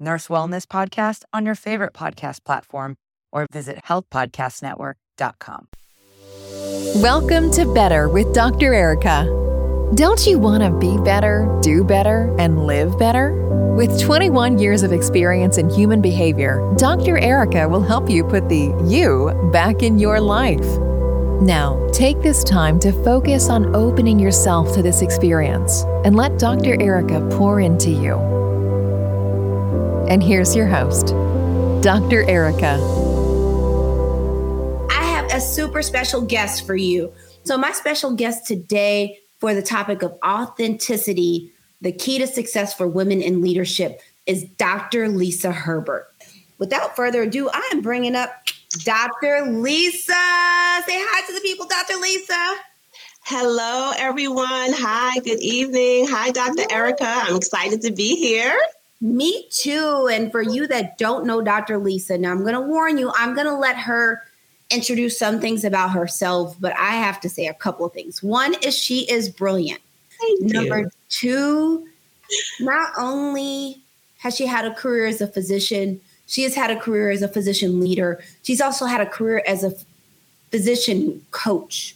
Nurse Wellness Podcast on your favorite podcast platform or visit healthpodcastnetwork.com. Welcome to Better with Dr. Erica. Don't you want to be better, do better, and live better? With 21 years of experience in human behavior, Dr. Erica will help you put the you back in your life. Now, take this time to focus on opening yourself to this experience and let Dr. Erica pour into you. And here's your host, Dr. Erica. I have a super special guest for you. So, my special guest today for the topic of authenticity, the key to success for women in leadership, is Dr. Lisa Herbert. Without further ado, I am bringing up Dr. Lisa. Say hi to the people, Dr. Lisa. Hello, everyone. Hi, good evening. Hi, Dr. Erica. I'm excited to be here. Me too. And for you that don't know Dr. Lisa, now I'm going to warn you, I'm going to let her introduce some things about herself, but I have to say a couple of things. One is she is brilliant. Thank Number you. two, not only has she had a career as a physician, she has had a career as a physician leader. She's also had a career as a physician coach.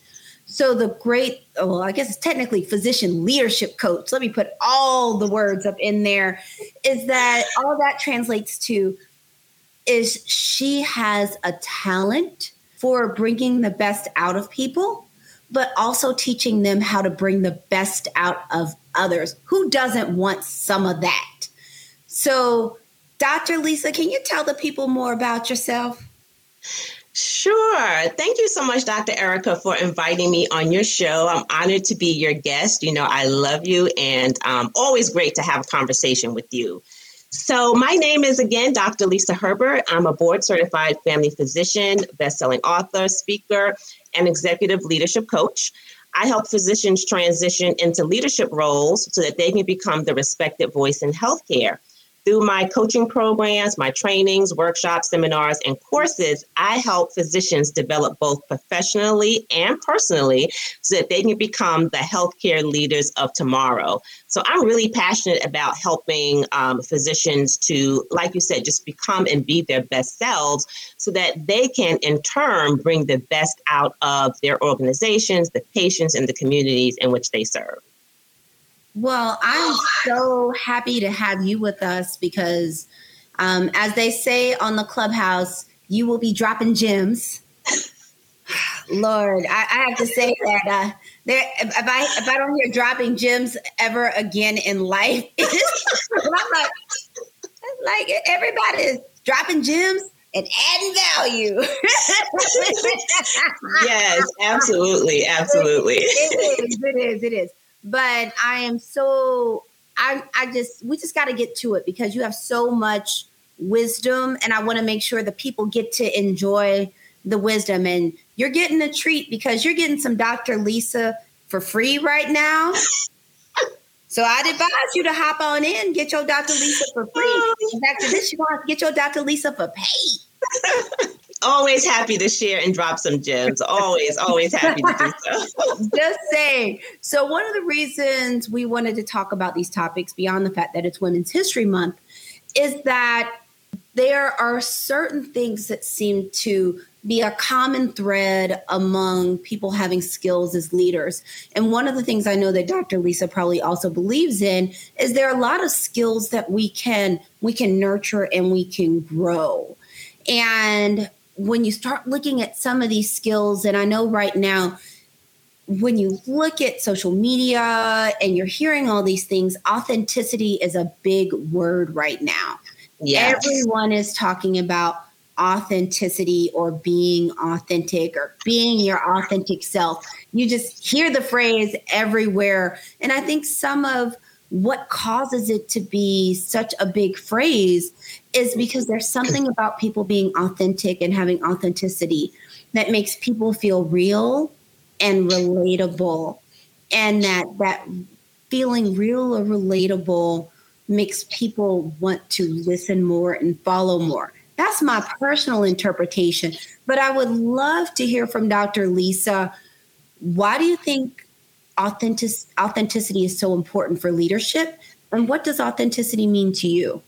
So the great, well, I guess it's technically physician leadership coach. Let me put all the words up in there. Is that all that translates to is she has a talent for bringing the best out of people, but also teaching them how to bring the best out of others. Who doesn't want some of that? So, Dr. Lisa, can you tell the people more about yourself? Sure. Thank you so much, Dr. Erica, for inviting me on your show. I'm honored to be your guest. You know, I love you and um, always great to have a conversation with you. So, my name is again Dr. Lisa Herbert. I'm a board certified family physician, best-selling author, speaker, and executive leadership coach. I help physicians transition into leadership roles so that they can become the respected voice in healthcare. Through my coaching programs, my trainings, workshops, seminars, and courses, I help physicians develop both professionally and personally so that they can become the healthcare leaders of tomorrow. So I'm really passionate about helping um, physicians to, like you said, just become and be their best selves so that they can, in turn, bring the best out of their organizations, the patients, and the communities in which they serve. Well, I'm so happy to have you with us because, um, as they say on the clubhouse, you will be dropping gems. Lord, I, I have to say that uh, there, if, I if I don't hear dropping gems ever again in life, I'm like, like everybody is dropping gems and adding value. yes, absolutely, absolutely. it is, it is, it is but I am so I I just we just got to get to it because you have so much wisdom and I want to make sure the people get to enjoy the wisdom and you're getting a treat because you're getting some Dr. Lisa for free right now. So I'd advise you to hop on in, get your Dr. Lisa for free. And after this, you want to get your Dr. Lisa for pay. Always happy to share and drop some gems. Always, always happy to do so. Just saying. So, one of the reasons we wanted to talk about these topics, beyond the fact that it's Women's History Month, is that there are certain things that seem to be a common thread among people having skills as leaders. And one of the things I know that Dr. Lisa probably also believes in is there are a lot of skills that we can we can nurture and we can grow. And when you start looking at some of these skills, and I know right now, when you look at social media and you're hearing all these things, authenticity is a big word right now. Yes. Everyone is talking about authenticity or being authentic or being your authentic self. You just hear the phrase everywhere. And I think some of what causes it to be such a big phrase is because there's something about people being authentic and having authenticity that makes people feel real and relatable. And that that feeling real or relatable makes people want to listen more and follow more. That's my personal interpretation. But i would love to hear from dr lisa why do you think authentic, authenticity is so important for leadership? And what does authenticity mean to you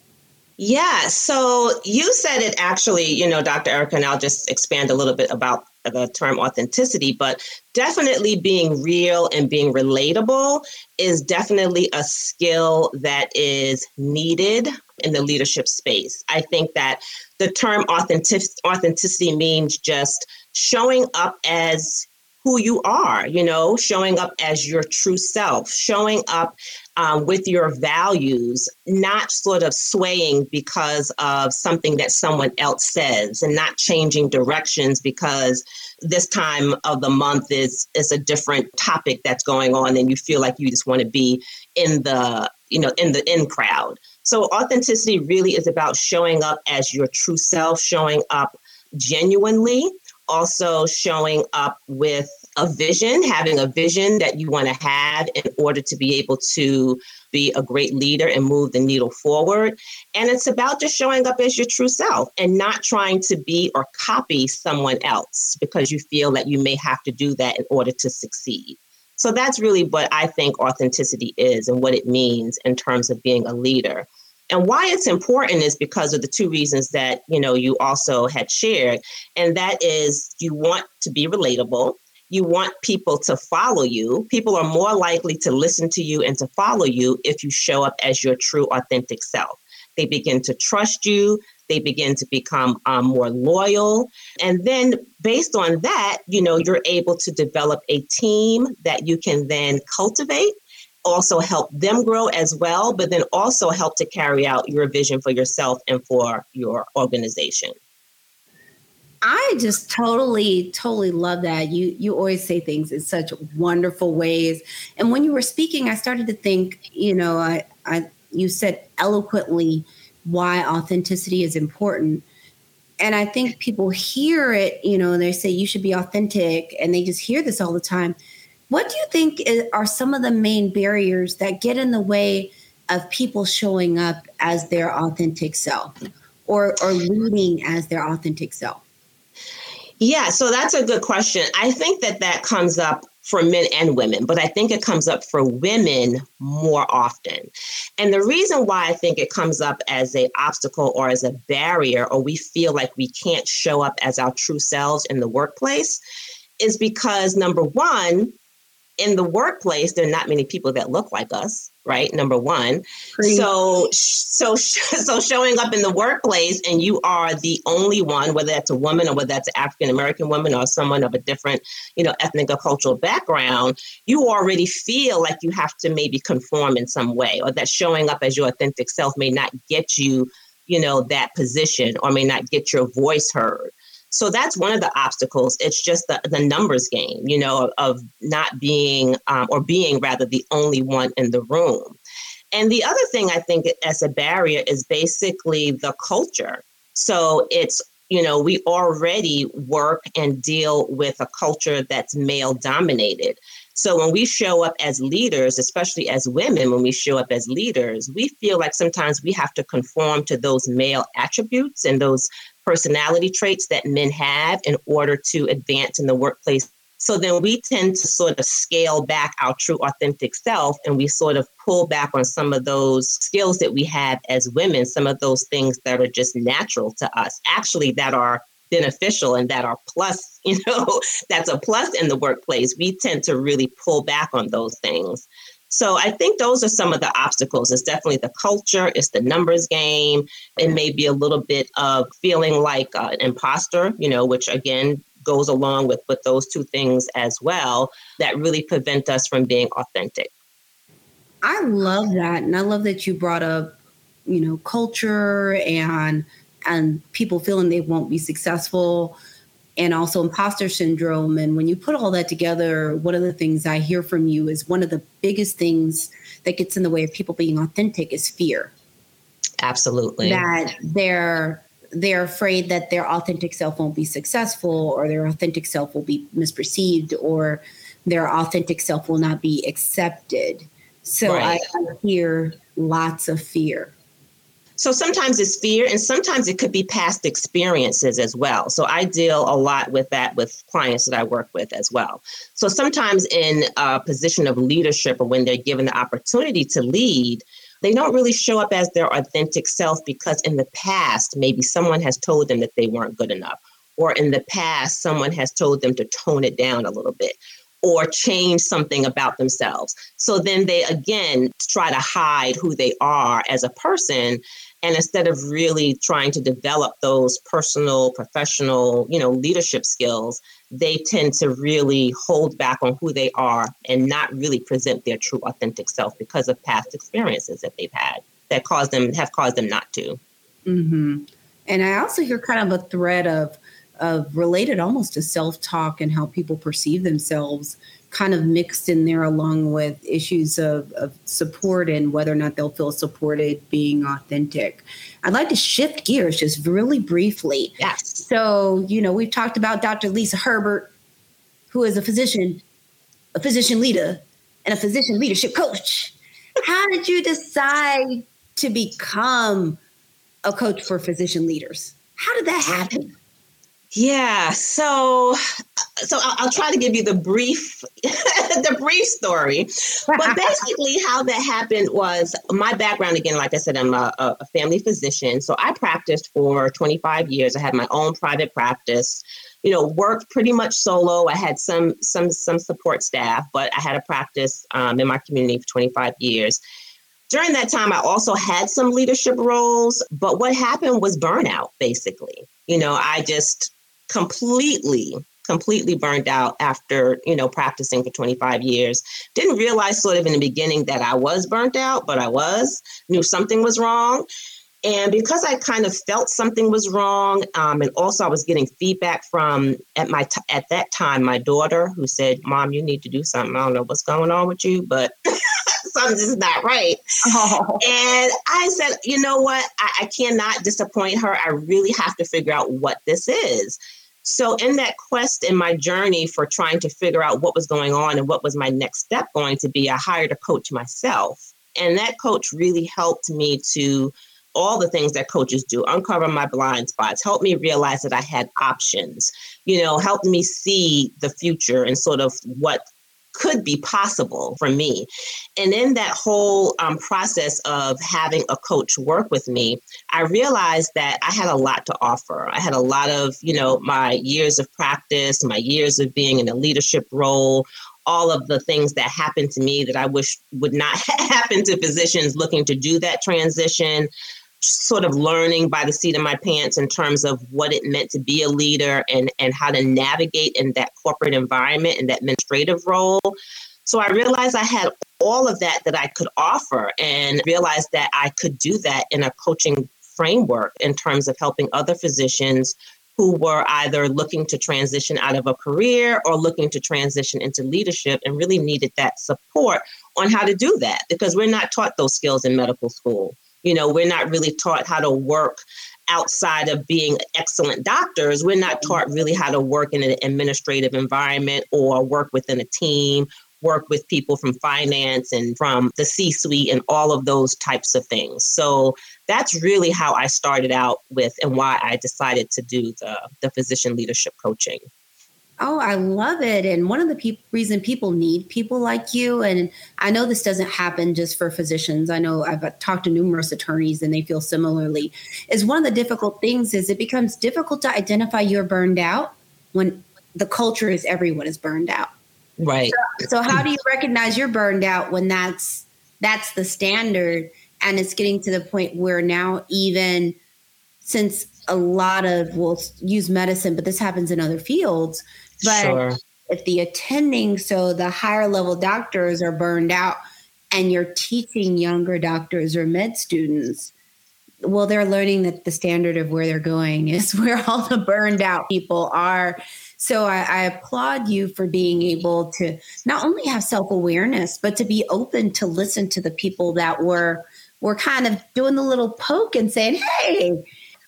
yeah, so you said it actually, you know, Dr. Erica, and I'll just expand a little bit about the term authenticity, but definitely being real and being relatable is definitely a skill that is needed in the leadership space. I think that the term authentic- authenticity means just showing up as who you are, you know, showing up as your true self, showing up um, with your values, not sort of swaying because of something that someone else says and not changing directions because this time of the month is is a different topic that's going on and you feel like you just want to be in the you know in the in crowd. So authenticity really is about showing up as your true self showing up genuinely also showing up with a vision, having a vision that you want to have in order to be able to be a great leader and move the needle forward. And it's about just showing up as your true self and not trying to be or copy someone else because you feel that you may have to do that in order to succeed. So that's really what I think authenticity is and what it means in terms of being a leader. And why it's important is because of the two reasons that, you know, you also had shared. And that is you want to be relatable. You want people to follow you. People are more likely to listen to you and to follow you if you show up as your true, authentic self. They begin to trust you. They begin to become um, more loyal. And then, based on that, you know, you're able to develop a team that you can then cultivate also help them grow as well, but then also help to carry out your vision for yourself and for your organization. I just totally, totally love that. You you always say things in such wonderful ways. And when you were speaking, I started to think, you know, I, I you said eloquently why authenticity is important. And I think people hear it, you know, they say you should be authentic, and they just hear this all the time. What do you think are some of the main barriers that get in the way of people showing up as their authentic self or, or leading as their authentic self? Yeah, so that's a good question. I think that that comes up for men and women, but I think it comes up for women more often. And the reason why I think it comes up as a obstacle or as a barrier or we feel like we can't show up as our true selves in the workplace is because number 1, in the workplace, there are not many people that look like us, right? Number one. So, so, so showing up in the workplace and you are the only one, whether that's a woman or whether that's an African American woman or someone of a different, you know, ethnic or cultural background, you already feel like you have to maybe conform in some way, or that showing up as your authentic self may not get you, you know, that position or may not get your voice heard. So that's one of the obstacles. It's just the, the numbers game, you know, of, of not being, um, or being rather, the only one in the room. And the other thing I think as a barrier is basically the culture. So it's, you know, we already work and deal with a culture that's male dominated. So when we show up as leaders, especially as women, when we show up as leaders, we feel like sometimes we have to conform to those male attributes and those personality traits that men have in order to advance in the workplace. So then we tend to sort of scale back our true authentic self and we sort of pull back on some of those skills that we have as women, some of those things that are just natural to us, actually, that are beneficial and that are plus, you know, that's a plus in the workplace. We tend to really pull back on those things. So I think those are some of the obstacles. It's definitely the culture, it's the numbers game. It may be a little bit of feeling like uh, an imposter, you know, which again goes along with, with those two things as well that really prevent us from being authentic. I love that. And I love that you brought up, you know, culture and and people feeling they won't be successful. And also imposter syndrome. And when you put all that together, one of the things I hear from you is one of the biggest things that gets in the way of people being authentic is fear. Absolutely. That they're they're afraid that their authentic self won't be successful or their authentic self will be misperceived or their authentic self will not be accepted. So right. I, I hear lots of fear. So sometimes it's fear, and sometimes it could be past experiences as well. So I deal a lot with that with clients that I work with as well. So sometimes in a position of leadership or when they're given the opportunity to lead, they don't really show up as their authentic self because in the past, maybe someone has told them that they weren't good enough, or in the past, someone has told them to tone it down a little bit, or change something about themselves. So then they again try to hide who they are as a person. And instead of really trying to develop those personal, professional, you know, leadership skills, they tend to really hold back on who they are and not really present their true authentic self because of past experiences that they've had that cause them have caused them not to. Mm-hmm. And I also hear kind of a thread of of related almost to self-talk and how people perceive themselves kind of mixed in there along with issues of, of support and whether or not they'll feel supported being authentic. I'd like to shift gears just really briefly. Yes. So you know we've talked about dr lisa herbert who is a physician a physician leader and a physician leadership coach. How did you decide to become a coach for physician leaders? How did that happen yeah, so so I'll, I'll, try to give you the brief the brief story, but basically how that happened was my background again. Like I said, I'm a, a family physician, so I practiced for 25 years. I had my own private practice. You know, worked pretty much solo. I had some some some support staff, but I had a practice um, in my community for 25 years during that time, I also had some leadership roles, but what happened was burnout, basically. You know, I just completely completely burned out after you know practicing for 25 years. Didn't realize sort of in the beginning that i was burnt out but i was knew something was wrong. And because i kind of felt something was wrong um, and also i was getting feedback from at my t- at that time my daughter who said mom you need to do something. I don't know what's going on with you but something's not right. Oh. and i said you know what? I, I cannot disappoint her. I really have to figure out what this is so, in that quest in my journey for trying to figure out what was going on and what was my next step going to be, I hired a coach myself. And that coach really helped me to all the things that coaches do uncover my blind spots, help me realize that I had options, you know, helped me see the future and sort of what could be possible for me. And in that whole um, process of having a coach work with me, I realized that I had a lot to offer. I had a lot of, you know, my years of practice, my years of being in a leadership role, all of the things that happened to me that I wish would not happen to physicians looking to do that transition sort of learning by the seat of my pants in terms of what it meant to be a leader and and how to navigate in that corporate environment and that administrative role. So i realized i had all of that that i could offer and realized that i could do that in a coaching framework in terms of helping other physicians who were either looking to transition out of a career or looking to transition into leadership and really needed that support on how to do that because we're not taught those skills in medical school you know, we're not really taught how to work outside of being excellent doctors. We're not mm-hmm. taught really how to work in an administrative environment or work within a team, work with people from finance and from the C suite and all of those types of things. So that's really how I started out with and why I decided to do the, the physician leadership coaching. Oh, I love it. And one of the pe- reason people need people like you, and I know this doesn't happen just for physicians. I know I've uh, talked to numerous attorneys and they feel similarly. Is one of the difficult things is it becomes difficult to identify you're burned out when the culture is everyone is burned out. Right. So, so how do you recognize you're burned out when that's that's the standard and it's getting to the point where now even since a lot of we'll use medicine, but this happens in other fields but sure. if the attending, so the higher level doctors are burned out and you're teaching younger doctors or med students, well, they're learning that the standard of where they're going is where all the burned out people are. So I, I applaud you for being able to not only have self awareness, but to be open to listen to the people that were were kind of doing the little poke and saying, "Hey,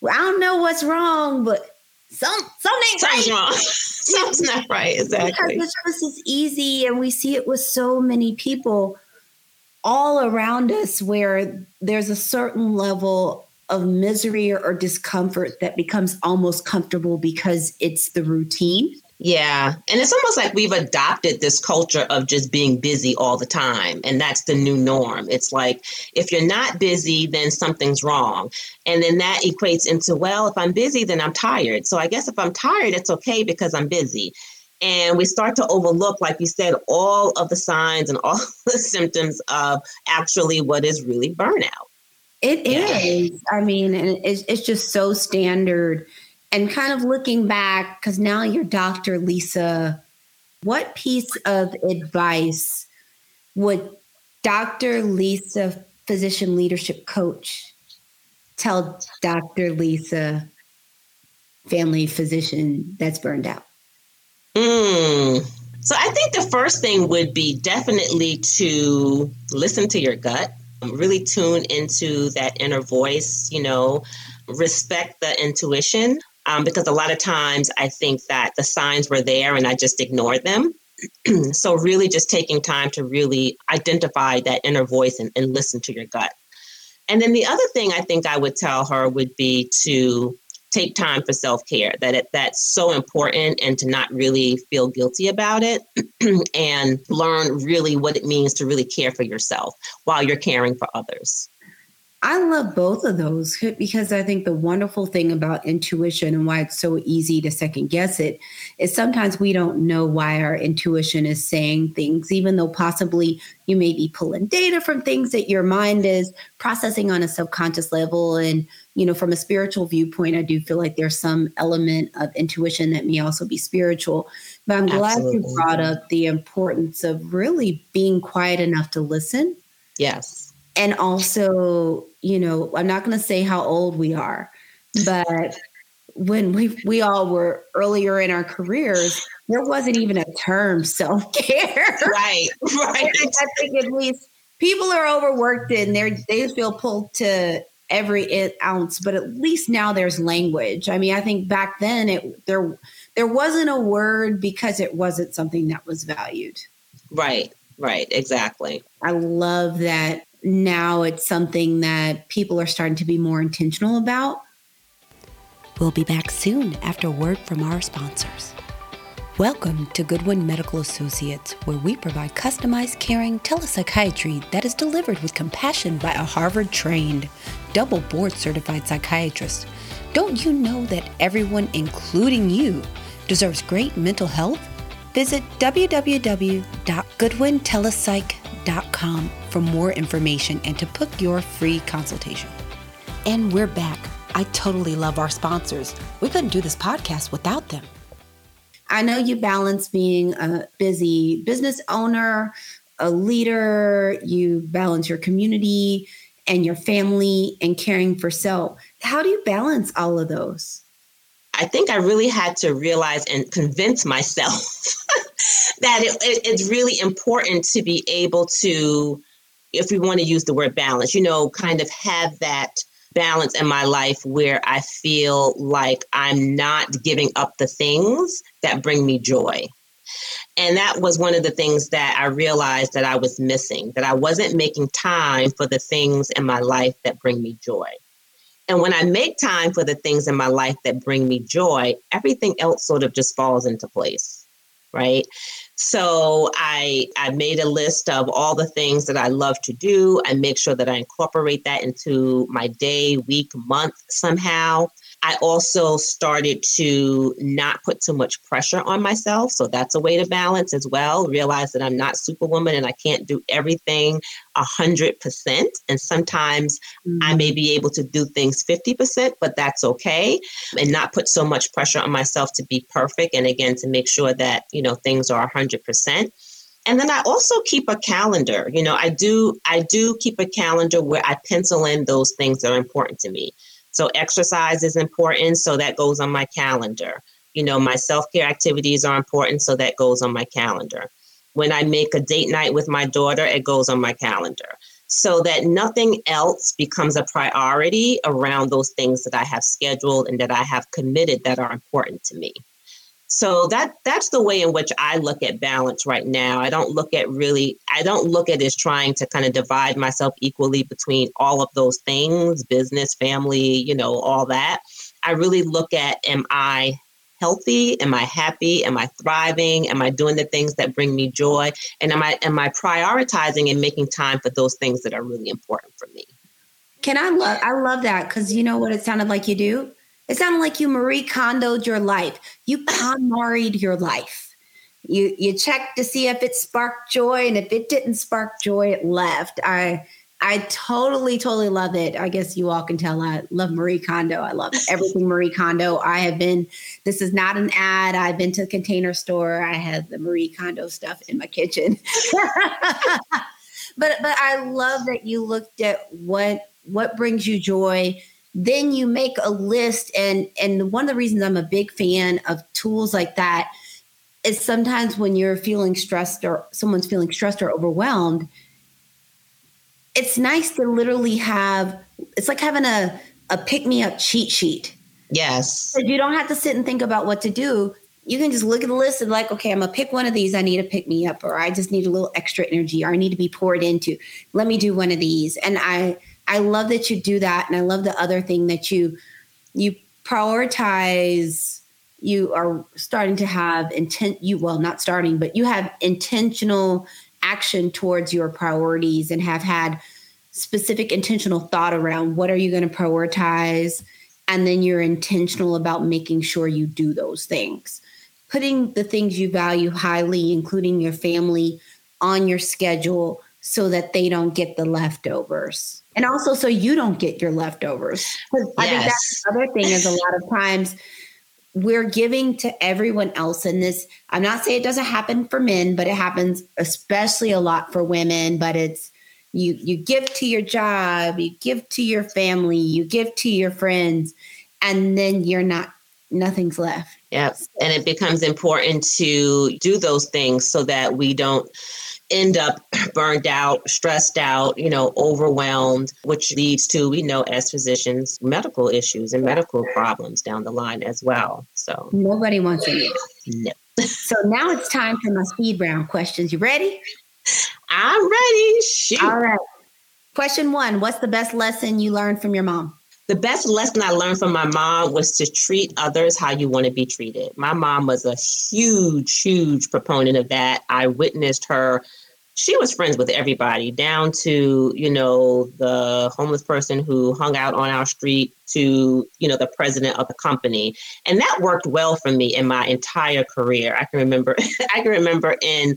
I don't know what's wrong, but some something something's right. wrong. Something's not right. Exactly. Because this is easy, and we see it with so many people all around us, where there's a certain level of misery or, or discomfort that becomes almost comfortable because it's the routine. Yeah. And it's almost like we've adopted this culture of just being busy all the time. And that's the new norm. It's like if you're not busy, then something's wrong. And then that equates into, well, if I'm busy, then I'm tired. So I guess if I'm tired, it's okay because I'm busy. And we start to overlook, like you said, all of the signs and all the symptoms of actually what is really burnout. It yeah. is. I mean, it's, it's just so standard and kind of looking back, because now you're Dr. Lisa, what piece of advice would Dr. Lisa, physician leadership coach, tell Dr. Lisa, family physician that's burned out? Mm. So I think the first thing would be definitely to listen to your gut, really tune into that inner voice, you know, respect the intuition um, because a lot of times I think that the signs were there and I just ignored them. so, really, just taking time to really identify that inner voice and, and listen to your gut. And then the other thing I think I would tell her would be to take time for self-care that it, that's so important and to not really feel guilty about it and learn really what it means to really care for yourself while you're caring for others I love both of those because I think the wonderful thing about intuition and why it's so easy to second guess it is sometimes we don't know why our intuition is saying things, even though possibly you may be pulling data from things that your mind is processing on a subconscious level. And, you know, from a spiritual viewpoint, I do feel like there's some element of intuition that may also be spiritual. But I'm glad Absolutely. you brought up the importance of really being quiet enough to listen. Yes and also, you know, I'm not going to say how old we are, but when we we all were earlier in our careers, there wasn't even a term self care. Right, right. I think at least people are overworked and they they feel pulled to every ounce, but at least now there's language. I mean, I think back then it there there wasn't a word because it wasn't something that was valued. Right, right, exactly. I love that now it's something that people are starting to be more intentional about. We'll be back soon after word from our sponsors. Welcome to Goodwin Medical Associates, where we provide customized, caring telepsychiatry that is delivered with compassion by a Harvard trained, double board certified psychiatrist. Don't you know that everyone, including you, deserves great mental health? Visit www.goodwintelepsych.com for more information and to book your free consultation. And we're back. I totally love our sponsors. We couldn't do this podcast without them. I know you balance being a busy business owner, a leader, you balance your community and your family and caring for self. How do you balance all of those? I think I really had to realize and convince myself that it, it, it's really important to be able to, if we want to use the word balance, you know, kind of have that balance in my life where I feel like I'm not giving up the things that bring me joy. And that was one of the things that I realized that I was missing, that I wasn't making time for the things in my life that bring me joy. And when I make time for the things in my life that bring me joy, everything else sort of just falls into place. Right. So I I made a list of all the things that I love to do. I make sure that I incorporate that into my day, week, month somehow. I also started to not put too much pressure on myself. So that's a way to balance as well. Realize that I'm not superwoman and I can't do everything 100%. And sometimes mm-hmm. I may be able to do things 50%, but that's okay. And not put so much pressure on myself to be perfect. And again, to make sure that, you know, things are 100%. And then I also keep a calendar. You know, I do I do keep a calendar where I pencil in those things that are important to me. So exercise is important, so that goes on my calendar. You know, my self-care activities are important, so that goes on my calendar. When I make a date night with my daughter, it goes on my calendar so that nothing else becomes a priority around those things that I have scheduled and that I have committed that are important to me. So that that's the way in which I look at balance right now. I don't look at really I don't look at as trying to kind of divide myself equally between all of those things, business, family, you know, all that. I really look at am I healthy? Am I happy? Am I thriving? Am I doing the things that bring me joy? And am I am I prioritizing and making time for those things that are really important for me? Can I love I love that because you know what it sounded like you do? It sounded like you Marie Kondoed your life. You KonMari'd your life. You you checked to see if it sparked joy, and if it didn't spark joy, it left. I I totally, totally love it. I guess you all can tell I love Marie Kondo. I love everything Marie Kondo. I have been, this is not an ad. I've been to the container store. I have the Marie Kondo stuff in my kitchen. but but I love that you looked at what what brings you joy. Then you make a list and and one of the reasons I'm a big fan of tools like that is sometimes when you're feeling stressed or someone's feeling stressed or overwhelmed, it's nice to literally have it's like having a a pick me up cheat sheet. Yes. You don't have to sit and think about what to do. You can just look at the list and like, okay, I'm gonna pick one of these. I need to pick me up, or I just need a little extra energy, or I need to be poured into. Let me do one of these. And I I love that you do that. And I love the other thing that you you prioritize you are starting to have intent you well not starting but you have intentional action towards your priorities and have had specific intentional thought around what are you going to prioritize and then you're intentional about making sure you do those things putting the things you value highly including your family on your schedule so that they don't get the leftovers and also so you don't get your leftovers yes. i think that's the other thing is a lot of times we're giving to everyone else in this i'm not saying it doesn't happen for men but it happens especially a lot for women but it's you you give to your job you give to your family you give to your friends and then you're not nothing's left yep and it becomes important to do those things so that we don't end up burned out, stressed out, you know, overwhelmed, which leads to, we know as physicians, medical issues and medical problems down the line as well. So nobody wants it. No. so now it's time for my speed round questions. You ready? I'm ready. Shoot. All right. Question one What's the best lesson you learned from your mom? The best lesson I learned from my mom was to treat others how you want to be treated. My mom was a huge, huge proponent of that. I witnessed her. She was friends with everybody, down to, you know, the homeless person who hung out on our street to, you know, the president of the company. And that worked well for me in my entire career. I can remember I can remember in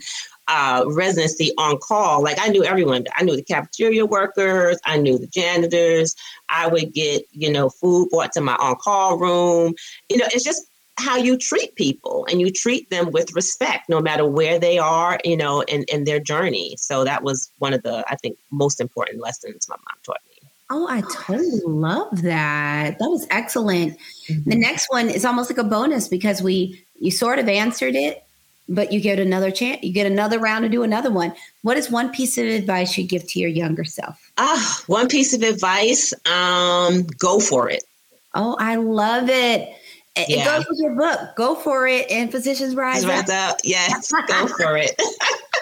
uh, residency on call, like I knew everyone. I knew the cafeteria workers, I knew the janitors. I would get, you know, food brought to my on call room. You know, it's just how you treat people and you treat them with respect no matter where they are you know in, in their journey so that was one of the i think most important lessons my mom taught me oh i totally love that that was excellent mm-hmm. the next one is almost like a bonus because we you sort of answered it but you get another chance. You get another round to do another one. What is one piece of advice you give to your younger self? Ah, one piece of advice. Um, go for it. Oh, I love it. It yeah. goes with your book. Go for it. And physicians rise, up. up. Yes, go for it.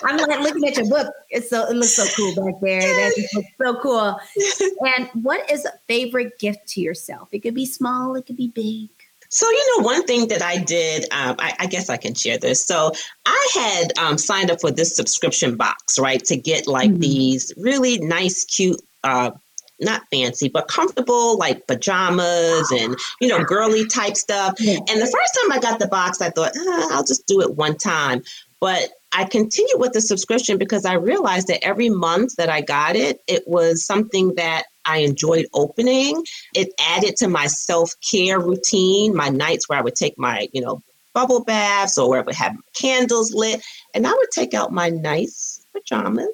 I'm like looking at your book. It's so it looks so cool back there. That's so cool. And what is a favorite gift to yourself? It could be small. It could be big. So, you know, one thing that I did, um, I, I, guess I can share this. So, I had um, signed up for this subscription box, right, to get like mm-hmm. these really nice, cute, uh, not fancy, but comfortable, like pajamas and, you know, girly type stuff. And the first time I got the box, I thought, ah, I'll just do it one time. But I continued with the subscription because I realized that every month that I got it, it was something that I enjoyed opening. It added to my self care routine, my nights where I would take my, you know, bubble baths or where I would have candles lit. And I would take out my nice pajamas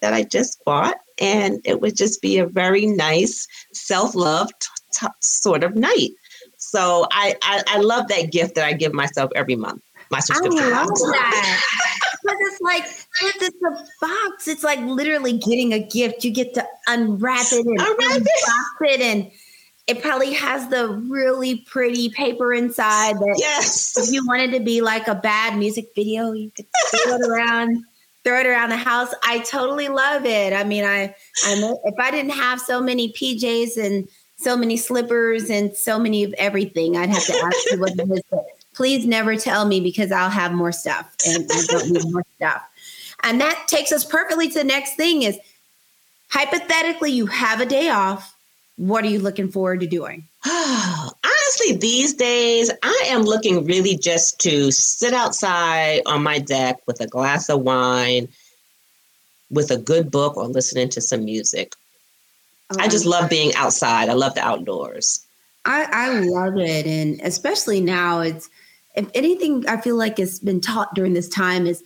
that I just bought, and it would just be a very nice self love t- t- sort of night. So I, I, I love that gift that I give myself every month. My subscription. I love that. Because it's like it's a box. It's like literally getting a gift. You get to unwrap it and unwrap it. it and it probably has the really pretty paper inside that yes. if you wanted to be like a bad music video, you could throw it around, throw it around the house. I totally love it. I mean, I I if I didn't have so many PJs and so many slippers and so many of everything, I'd have to ask you what it is. Please never tell me because I'll have more stuff and I don't need more stuff. And that takes us perfectly to the next thing is hypothetically you have a day off what are you looking forward to doing? Honestly, these days, I am looking really just to sit outside on my deck with a glass of wine, with a good book, or listening to some music. Oh, I just um, love being outside. I love the outdoors. I, I love it. And especially now, it's, if anything, I feel like it's been taught during this time is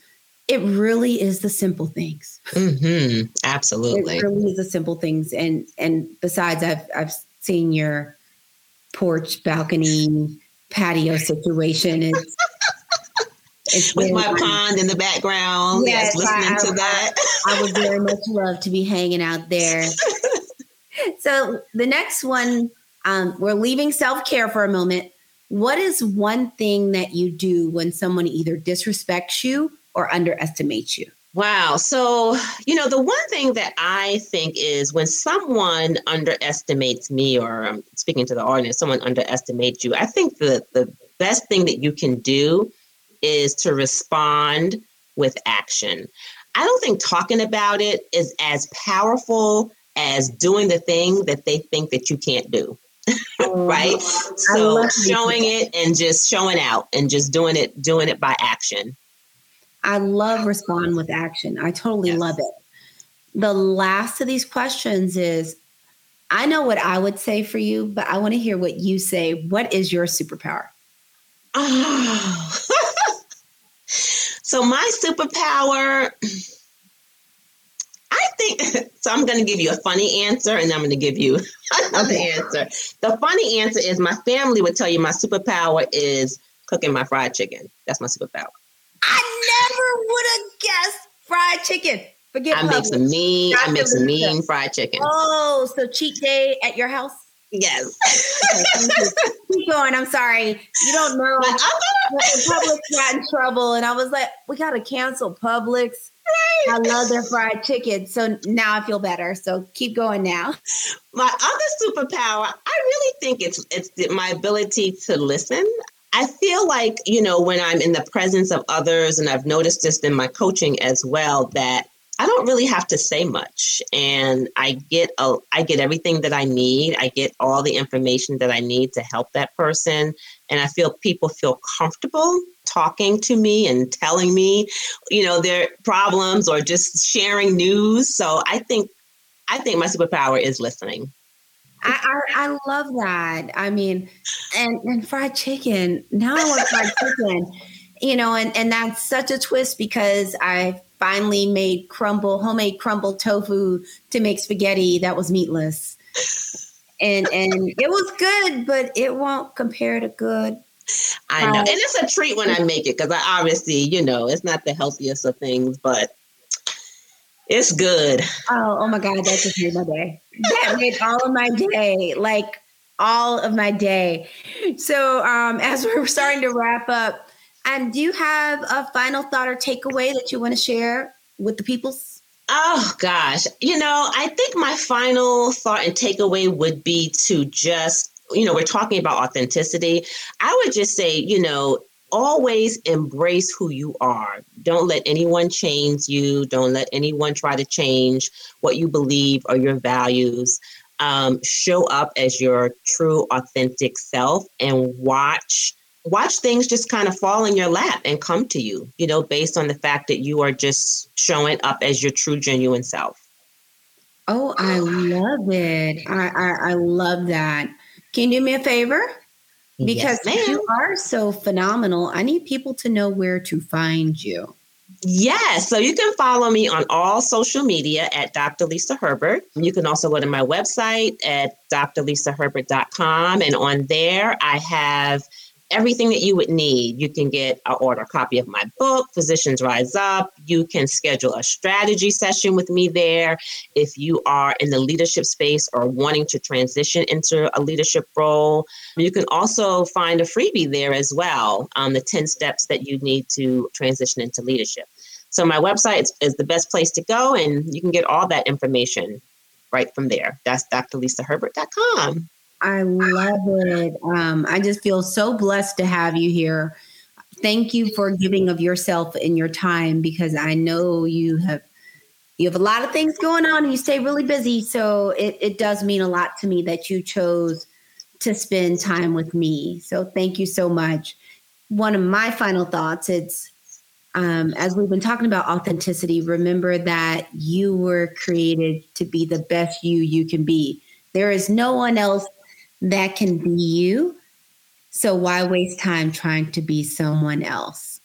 it really is the simple things. Mm-hmm. Absolutely, it really is the simple things. And and besides, I've I've seen your porch, balcony, patio situation. It's, it's with my fun. pond in the background. Yes, yes listening I, to that. I would very much love to be hanging out there. so the next one, um, we're leaving self care for a moment. What is one thing that you do when someone either disrespects you or underestimates you? Wow. So, you know, the one thing that I think is when someone underestimates me, or I'm speaking to the audience, someone underestimates you, I think the, the best thing that you can do is to respond with action. I don't think talking about it is as powerful as doing the thing that they think that you can't do. right? Mm-hmm. So showing it and just showing out and just doing it, doing it by action. I love respond with action. I totally yes. love it. The last of these questions is I know what I would say for you, but I want to hear what you say. What is your superpower? Oh. so my superpower think so. I'm going to give you a funny answer, and I'm going to give you another answer. The funny answer is my family would tell you my superpower is cooking my fried chicken. That's my superpower. I never would have guessed fried chicken. Forget I make some mean. I make some mean fried chicken. Oh, so cheat day at your house? Yes. okay, Keep going. I'm sorry. You don't know. Publix got in trouble, and I was like, we got to cancel Publix. Right. I love their fried chicken. So now I feel better. So keep going now. My other superpower, I really think it's it's my ability to listen. I feel like, you know, when I'm in the presence of others, and I've noticed this in my coaching as well, that I don't really have to say much, and I get a, I get everything that I need. I get all the information that I need to help that person, and I feel people feel comfortable talking to me and telling me, you know, their problems or just sharing news. So I think, I think my superpower is listening. I, I, I love that. I mean, and and fried chicken. Now I want fried chicken. You know, and and that's such a twist because I finally made crumble homemade crumble tofu to make spaghetti that was meatless. And and it was good, but it won't compare to good. I know. And it's a treat when I make it because I obviously, you know, it's not the healthiest of things, but it's good. Oh, oh my God, that just made my day. That made all of my day. Like all of my day. So um as we're starting to wrap up, and do you have a final thought or takeaway that you want to share with the people? Oh gosh. You know, I think my final thought and takeaway would be to just, you know, we're talking about authenticity. I would just say, you know, always embrace who you are. Don't let anyone change you. Don't let anyone try to change what you believe or your values. Um, show up as your true, authentic self and watch watch things just kind of fall in your lap and come to you. You know, based on the fact that you are just showing up as your true, genuine self. Oh, I love it. I, I, I love that. Can you do me a favor? Because yes, you are so phenomenal. I need people to know where to find you. Yes. So you can follow me on all social media at Dr. Lisa Herbert. You can also go to my website at drlisaherbert.com. And on there, I have everything that you would need. You can get or order a copy of my book, Physicians Rise Up. You can schedule a strategy session with me there. If you are in the leadership space or wanting to transition into a leadership role, you can also find a freebie there as well on um, the 10 steps that you need to transition into leadership. So my website is, is the best place to go, and you can get all that information right from there. That's drlisaherbert.com. I love it. Um, I just feel so blessed to have you here. Thank you for giving of yourself and your time because I know you have you have a lot of things going on and you stay really busy. So it, it does mean a lot to me that you chose to spend time with me. So thank you so much. One of my final thoughts, it's um, as we've been talking about authenticity, remember that you were created to be the best you you can be. There is no one else that can be you. So why waste time trying to be someone else?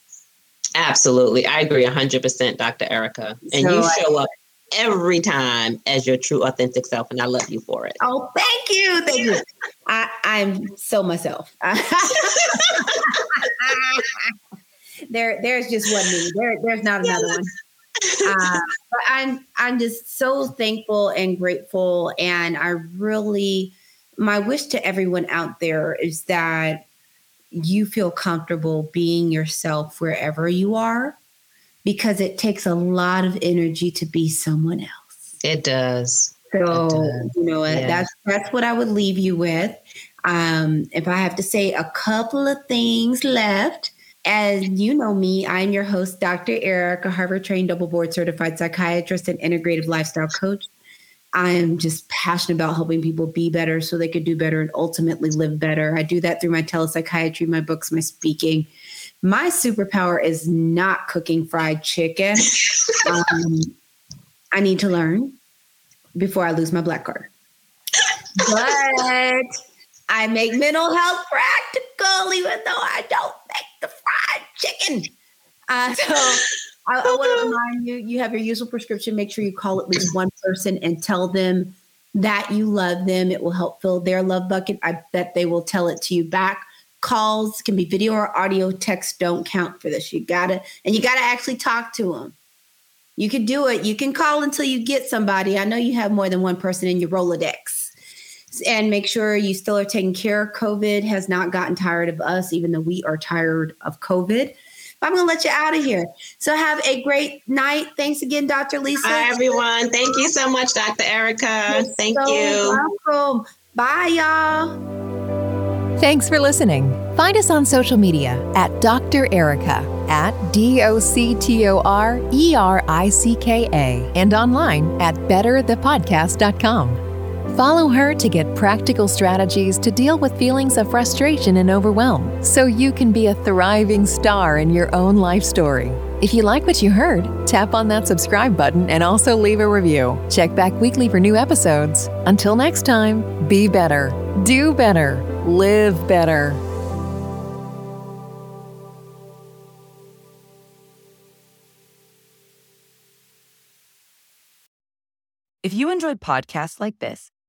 Absolutely. I agree 100%, Dr. Ericka. And so you show I, up every time as your true, authentic self. And I love you for it. Oh, thank you. Thank you. I, I'm so myself. there, there's just one me. There, there's not another one. Uh, but I'm, I'm just so thankful and grateful. And I really, my wish to everyone out there is that you feel comfortable being yourself wherever you are because it takes a lot of energy to be someone else. It does. So, it does. you know, yeah. that's that's what I would leave you with. Um, if I have to say a couple of things left, as you know me, I'm your host, Dr. Ericka, Harvard trained double board certified psychiatrist and integrative lifestyle coach. I am just passionate about helping people be better so they could do better and ultimately live better. I do that through my telepsychiatry, my books, my speaking. My superpower is not cooking fried chicken. um, I need to learn before I lose my black card. But I make mental health practical, even though I don't make the fried chicken. Uh, so I, I want to remind you, you have your usual prescription. Make sure you call at least one person and tell them that you love them. It will help fill their love bucket. I bet they will tell it to you back. Calls can be video or audio. Text don't count for this. You gotta, and you gotta actually talk to them. You can do it. You can call until you get somebody. I know you have more than one person in your Rolodex. And make sure you still are taking care. COVID has not gotten tired of us, even though we are tired of COVID. I'm going to let you out of here. So have a great night. Thanks again, Dr. Lisa. Hi, everyone. Thank you so much, Dr. Ericka. You're Thank so you. Welcome. Bye, y'all. Thanks for listening. Find us on social media at Dr. Ericka at D O C T O R E R I C K A and online at betterthepodcast.com. Follow her to get practical strategies to deal with feelings of frustration and overwhelm so you can be a thriving star in your own life story. If you like what you heard, tap on that subscribe button and also leave a review. Check back weekly for new episodes. Until next time, be better, do better, live better. If you enjoyed podcasts like this,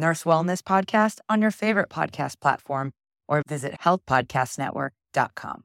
Nurse Wellness Podcast on your favorite podcast platform or visit healthpodcastnetwork.com.